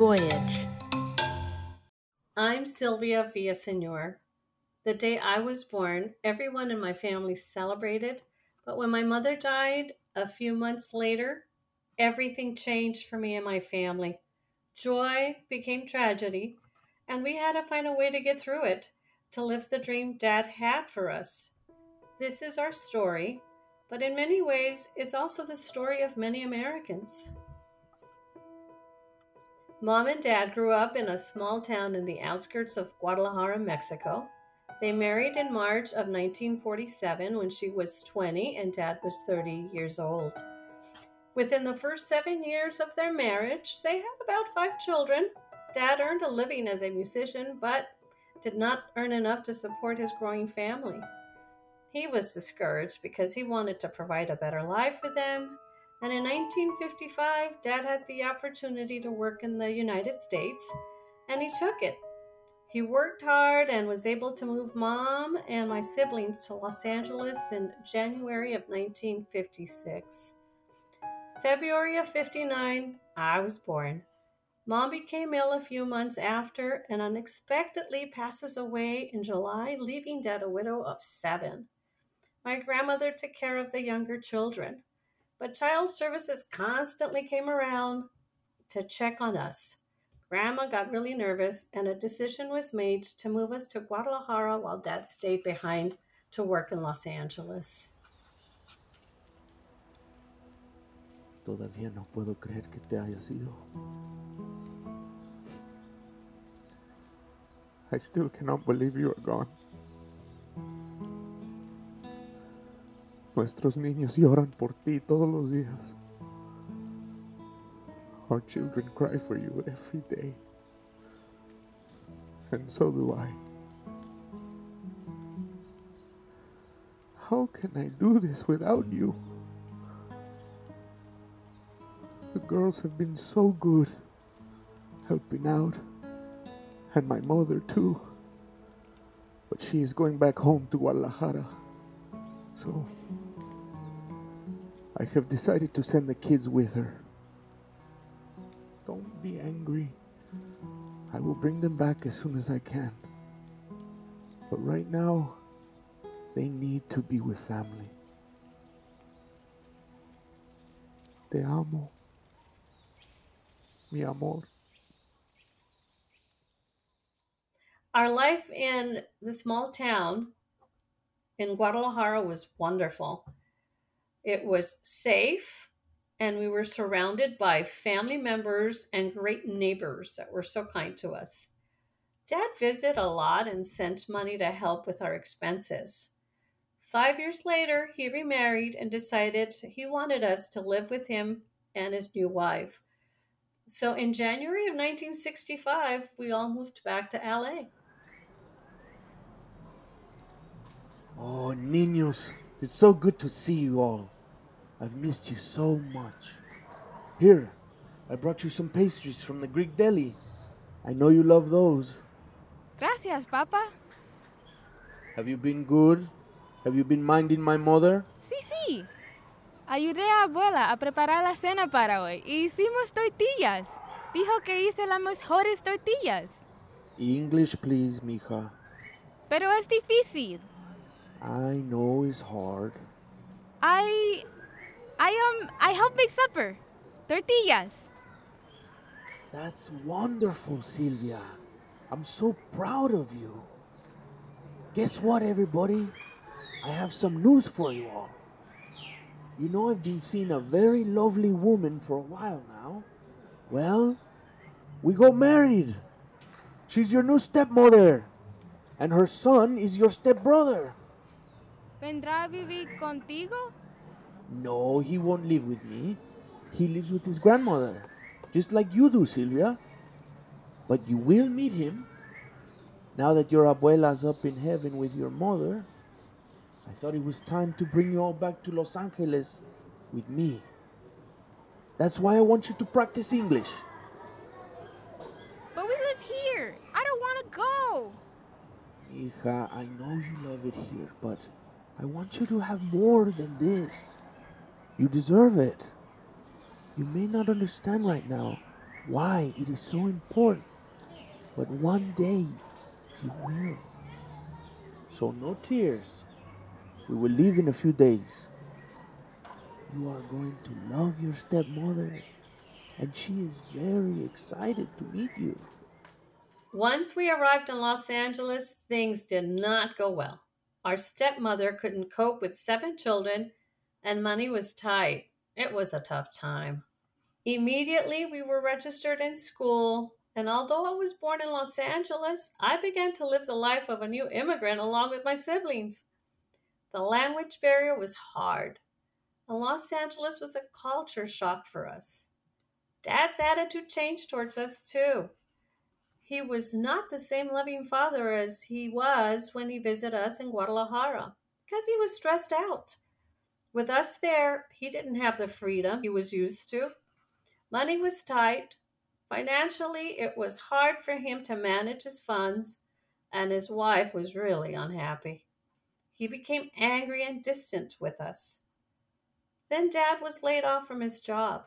Voyage. I'm Sylvia Villasenor. The day I was born, everyone in my family celebrated, but when my mother died a few months later, everything changed for me and my family. Joy became tragedy, and we had to find a way to get through it, to live the dream Dad had for us. This is our story, but in many ways, it's also the story of many Americans. Mom and Dad grew up in a small town in the outskirts of Guadalajara, Mexico. They married in March of 1947 when she was 20 and Dad was 30 years old. Within the first seven years of their marriage, they had about five children. Dad earned a living as a musician, but did not earn enough to support his growing family. He was discouraged because he wanted to provide a better life for them and in 1955, Dad had the opportunity to work in the United States, and he took it. He worked hard and was able to move mom and my siblings to Los Angeles in January of 1956. February of 59, I was born. Mom became ill a few months after and unexpectedly passes away in July, leaving Dad a widow of seven. My grandmother took care of the younger children but child services constantly came around to check on us. Grandma got really nervous, and a decision was made to move us to Guadalajara while Dad stayed behind to work in Los Angeles. Todavía no puedo creer que te hayas ido. I still cannot believe you are gone. Nuestros niños lloran por ti todos los días. Our children cry for you every day. And so do I. How can I do this without you? The girls have been so good, helping out, and my mother too. But she is going back home to Guadalajara. So I have decided to send the kids with her. Don't be angry. I will bring them back as soon as I can. But right now, they need to be with family. Te amo, mi amor. Our life in the small town in Guadalajara was wonderful. It was safe, and we were surrounded by family members and great neighbors that were so kind to us. Dad visited a lot and sent money to help with our expenses. Five years later, he remarried and decided he wanted us to live with him and his new wife. So in January of 1965, we all moved back to LA. Oh, niños, it's so good to see you all. I've missed you so much. Here, I brought you some pastries from the Greek deli. I know you love those. Gracias, Papa. Have you been good? Have you been minding my mother? Sí, sí. Ayudé a abuela a preparar la cena para hoy y hicimos tortillas. Dijo que hice las mejores tortillas. English, please, mija. Pero es difícil. I know it's hard. I. I um. I help make supper. Tortillas. That's wonderful, Sylvia. I'm so proud of you. Guess what, everybody? I have some news for you all. You know, I've been seeing a very lovely woman for a while now. Well, we got married. She's your new stepmother, and her son is your stepbrother. ¿Vendrá a vivir contigo? No, he won't live with me. He lives with his grandmother, just like you do, Sylvia. But you will meet him. Now that your abuela's up in heaven with your mother, I thought it was time to bring you all back to Los Angeles with me. That's why I want you to practice English. But we live here. I don't want to go. Hija, I know you love it here, but I want you to have more than this. You deserve it. You may not understand right now why it is so important. But one day you will. So no tears. We will leave in a few days. You are going to love your stepmother, and she is very excited to meet you. Once we arrived in Los Angeles, things did not go well. Our stepmother couldn't cope with seven children, and money was tight. It was a tough time. Immediately, we were registered in school, and although I was born in Los Angeles, I began to live the life of a new immigrant along with my siblings. The language barrier was hard, and Los Angeles was a culture shock for us. Dad's attitude changed towards us, too. He was not the same loving father as he was when he visited us in Guadalajara because he was stressed out. With us there, he didn't have the freedom he was used to. Money was tight. Financially, it was hard for him to manage his funds, and his wife was really unhappy. He became angry and distant with us. Then Dad was laid off from his job.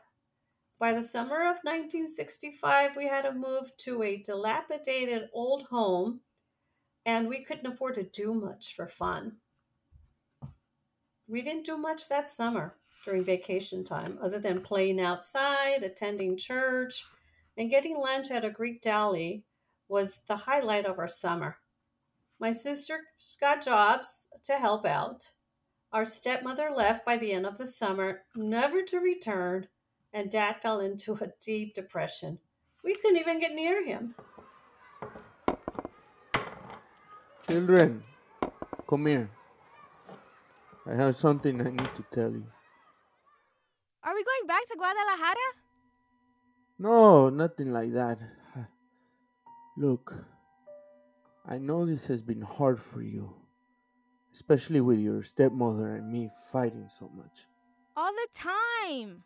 By the summer of 1965, we had to move to a dilapidated old home, and we couldn't afford to do much for fun. We didn't do much that summer during vacation time other than playing outside, attending church, and getting lunch at a Greek deli was the highlight of our summer. My sisters got jobs to help out. Our stepmother left by the end of the summer, never to return, and Dad fell into a deep depression. We couldn't even get near him. Children, come here. I have something I need to tell you. Are we going back to Guadalajara? No, nothing like that. Look, I know this has been hard for you, especially with your stepmother and me fighting so much. All the time.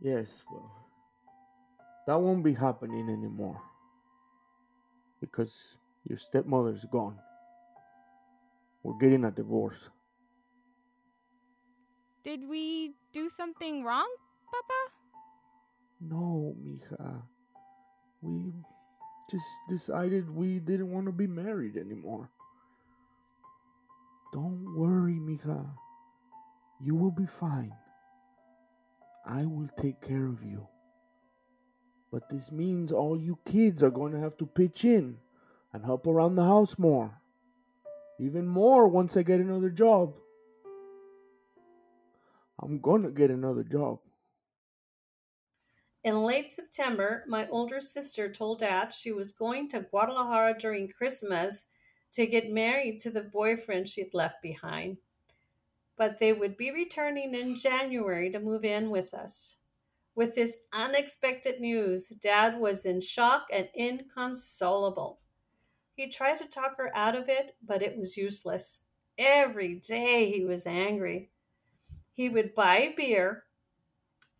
Yes, well, that won't be happening anymore because your stepmother's gone. We're getting a divorce. Did we do something wrong, Papa? No, mija. We just decided we didn't want to be married anymore. Don't worry, mija. You will be fine. I will take care of you. But this means all you kids are going to have to pitch in and help around the house more. Even more once I get another job. I'm going to get another job. In late September, my older sister told Dad she was going to Guadalajara during Christmas to get married to the boyfriend she'd left behind but they would be returning in January to move in with us. With this unexpected news, Dad was in shock and inconsolable. He tried to talk her out of it, but it was useless. Every day he was angry. He would buy beer,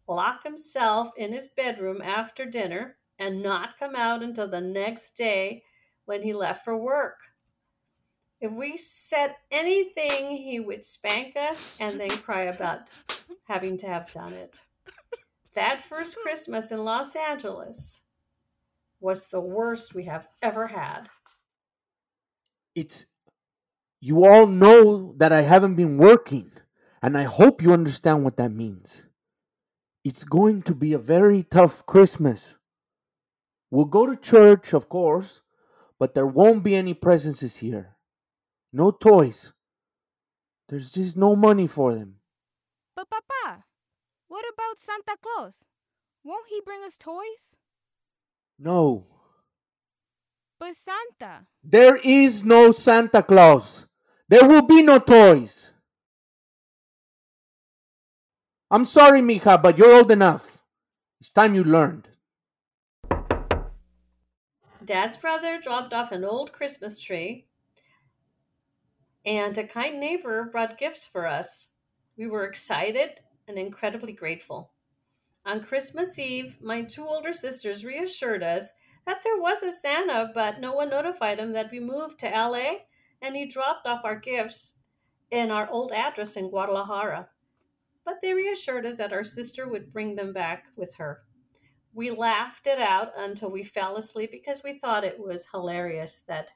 lock himself in his bedroom after dinner, and not come out until the next day when he left for work. If we said anything, he would spank us and then cry about having to have done it. That first Christmas in Los Angeles was the worst we have ever had. It's you all know that I haven't been working, and I hope you understand what that means. It's going to be a very tough Christmas. We'll go to church, of course, but there won't be any presences here. No toys. There's just no money for them. But, Papa, what about Santa Claus? Won't he bring us toys? No. But Santa. There is no Santa Claus. There will be no toys. I'm sorry, mija, but you're old enough. It's time you learned. Dad's brother dropped off an old Christmas tree and a kind neighbor brought gifts for us. We were excited and incredibly grateful. On Christmas Eve, my two older sisters reassured us that there was a Santa, but no one notified him that we moved to LA and he dropped off our gifts in our old address in Guadalajara. But they reassured us that our sister would bring them back with her. We laughed it out until we fell asleep because we thought it was hilarious that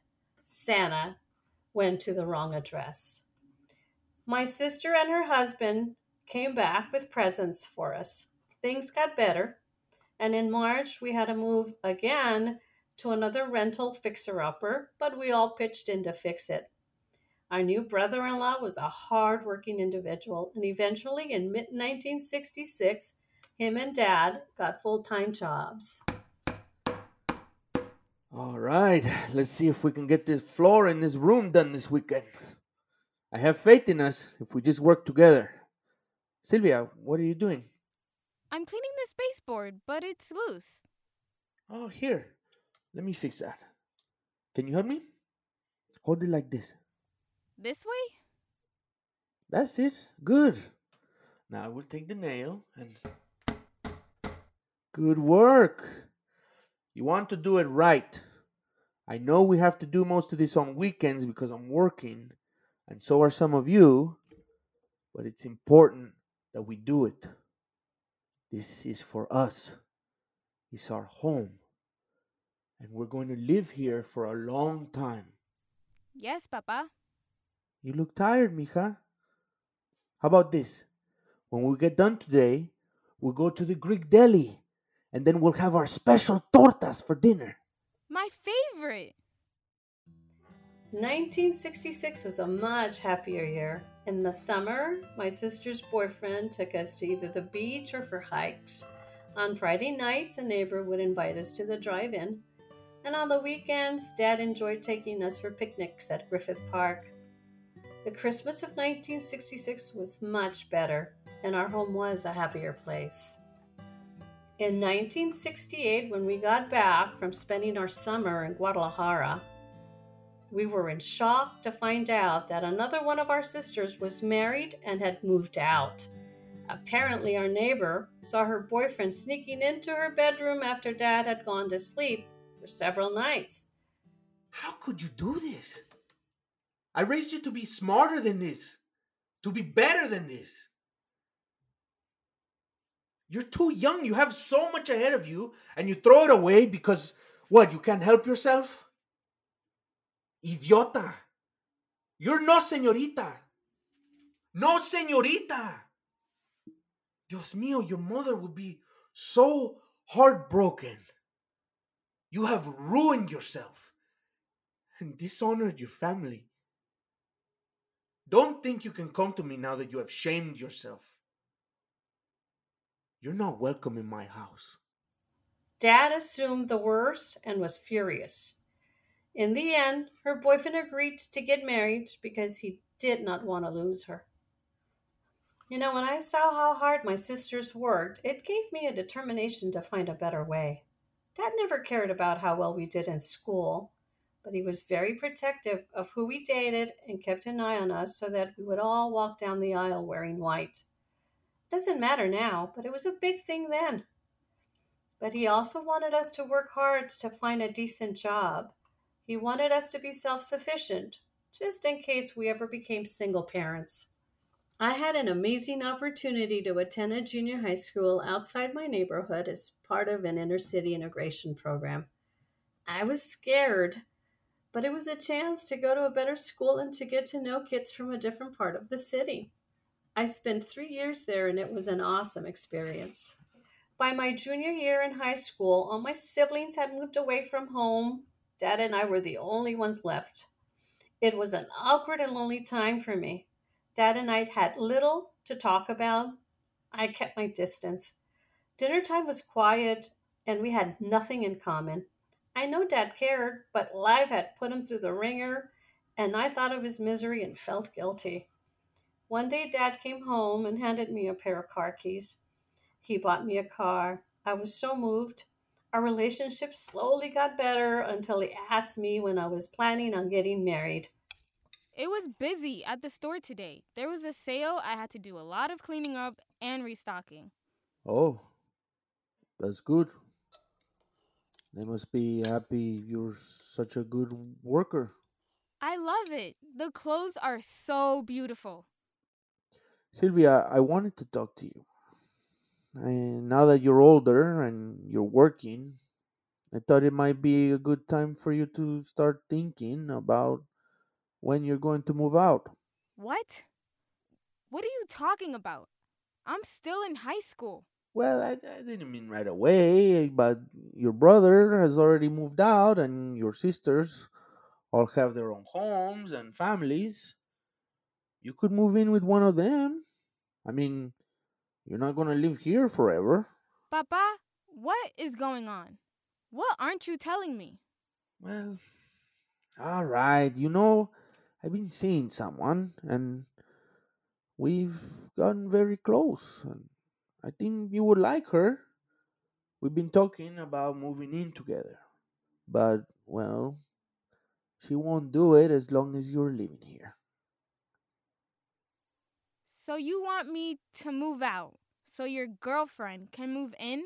Santa went to the wrong address. My sister and her husband came back with presents for us. Things got better, and in March we had to move again to another rental fixer upper, but we all pitched in to fix it. Our new brother in law was a hard working individual, and eventually in mid 1966, him and dad got full time jobs. All right, let's see if we can get this floor in this room done this weekend. I have faith in us if we just work together. Sylvia, what are you doing? I'm cleaning the baseboard, but it's loose. Oh, here. Let me fix that. Can you help me? Hold it like this. This way? That's it. Good. Now we'll take the nail and. Good work. You want to do it right. I know we have to do most of this on weekends because I'm working, and so are some of you, but it's important that we do it. This is for us, it's our home, and we're going to live here for a long time. Yes, Papa. You look tired, mija. How about this? When we get done today, we'll go to the Greek deli and then we'll have our special tortas for dinner. My favorite. 1966 was a much happier year. In the summer, my sister's boyfriend took us to either the beach or for hikes. On Friday nights, a neighbor would invite us to the drive in. And on the weekends, Dad enjoyed taking us for picnics at Griffith Park. The Christmas of 1966 was much better, and our home was a happier place. In 1968, when we got back from spending our summer in Guadalajara, we were in shock to find out that another one of our sisters was married and had moved out. Apparently, our neighbor saw her boyfriend sneaking into her bedroom after dad had gone to sleep for several nights. How could you do this? I raised you to be smarter than this, to be better than this. You're too young. You have so much ahead of you, and you throw it away because what? You can't help yourself? Idiota. You're no señorita. No señorita. Dios mío, your mother would be so heartbroken. You have ruined yourself and dishonored your family. Don't think you can come to me now that you have shamed yourself. You're not welcome in my house. Dad assumed the worst and was furious. In the end, her boyfriend agreed to get married because he did not want to lose her. You know, when I saw how hard my sisters worked, it gave me a determination to find a better way. Dad never cared about how well we did in school, but he was very protective of who we dated and kept an eye on us so that we would all walk down the aisle wearing white. Doesn't matter now, but it was a big thing then. But he also wanted us to work hard to find a decent job. He wanted us to be self sufficient, just in case we ever became single parents. I had an amazing opportunity to attend a junior high school outside my neighborhood as part of an inner city integration program. I was scared, but it was a chance to go to a better school and to get to know kids from a different part of the city. I spent three years there and it was an awesome experience. By my junior year in high school, all my siblings had moved away from home. Dad and I were the only ones left. It was an awkward and lonely time for me. Dad and I had little to talk about. I kept my distance. Dinner time was quiet and we had nothing in common. I know Dad cared, but life had put him through the ringer, and I thought of his misery and felt guilty. One day, Dad came home and handed me a pair of car keys. He bought me a car. I was so moved. Our relationship slowly got better until he asked me when I was planning on getting married. It was busy at the store today. There was a sale. I had to do a lot of cleaning up and restocking. Oh, that's good. They must be happy you're such a good worker. I love it. The clothes are so beautiful. Sylvia, I wanted to talk to you. I, now that you're older and you're working, I thought it might be a good time for you to start thinking about when you're going to move out. What? What are you talking about? I'm still in high school. Well, I, I didn't mean right away, but your brother has already moved out, and your sisters all have their own homes and families. You could move in with one of them. I mean, you're not going to live here forever. Papa, what is going on? What aren't you telling me? Well, all right. You know, I've been seeing someone, and we've gotten very close. And I think you would like her. We've been talking about moving in together. But, well, she won't do it as long as you're living here. So you want me to move out so your girlfriend can move in?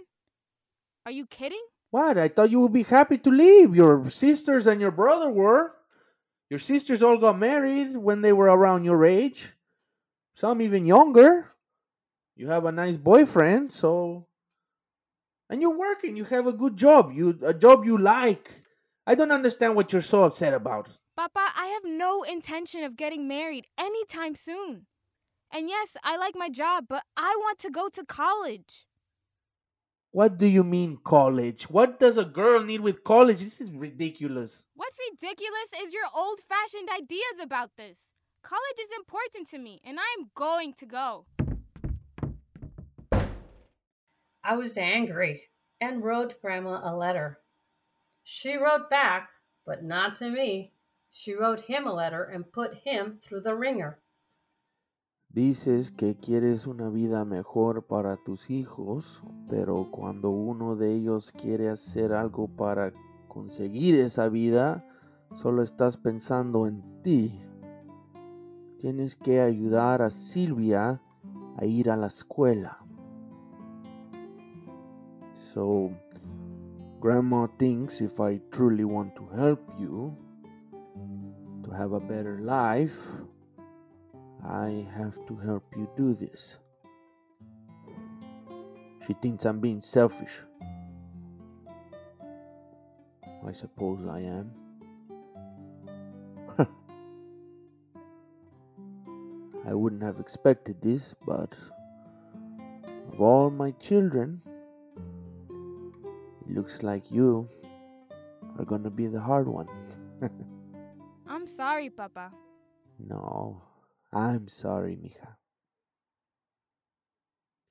Are you kidding? What? I thought you would be happy to leave. Your sisters and your brother were. Your sisters all got married when they were around your age. Some even younger. You have a nice boyfriend, so and you're working. You have a good job. You a job you like. I don't understand what you're so upset about. Papa, I have no intention of getting married anytime soon. And yes, I like my job, but I want to go to college. What do you mean college? What does a girl need with college? This is ridiculous. What's ridiculous is your old fashioned ideas about this. College is important to me, and I'm going to go. I was angry and wrote Grandma a letter. She wrote back, but not to me. She wrote him a letter and put him through the ringer. Dices que quieres una vida mejor para tus hijos, pero cuando uno de ellos quiere hacer algo para conseguir esa vida, solo estás pensando en ti. Tienes que ayudar a Silvia a ir a la escuela. So, Grandma thinks if I truly want to help you to have a better life, I have to help you do this. She thinks I'm being selfish. I suppose I am. I wouldn't have expected this, but of all my children, looks like you are gonna be the hard one. I'm sorry, Papa. no, I'm sorry, mija.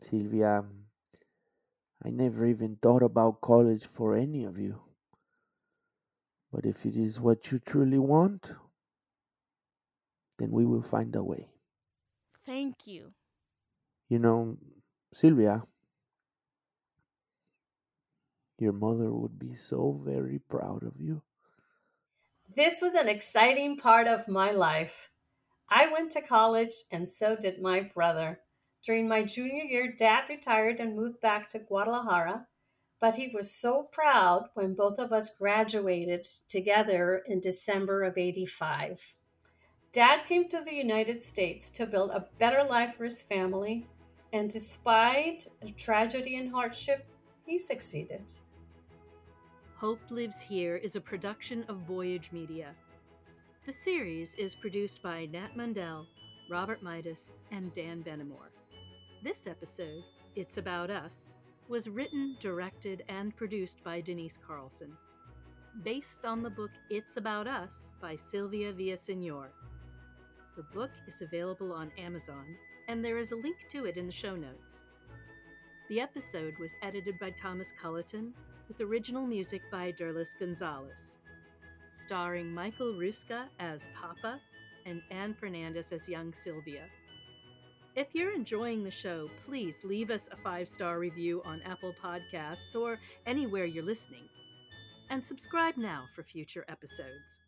Silvia, I never even thought about college for any of you. But if it is what you truly want, then we will find a way. Thank you. You know, Silvia, your mother would be so very proud of you. This was an exciting part of my life. I went to college, and so did my brother. During my junior year, Dad retired and moved back to Guadalajara, but he was so proud when both of us graduated together in December of 85. Dad came to the United States to build a better life for his family, and despite tragedy and hardship, he succeeded. Hope Lives Here is a production of Voyage Media. The series is produced by Nat Mundel, Robert Mitas, and Dan Benamor. This episode, It's About Us, was written, directed, and produced by Denise Carlson. Based on the book It's About Us by Sylvia Villasenor. The book is available on Amazon, and there is a link to it in the show notes. The episode was edited by Thomas Culeton, with original music by Derlis Gonzalez, starring Michael Ruesga as Papa and Anne Fernandez as young Sylvia. If you're enjoying the show, please leave us a five star review on Apple Podcasts or anywhere you're listening. And subscribe now for future episodes.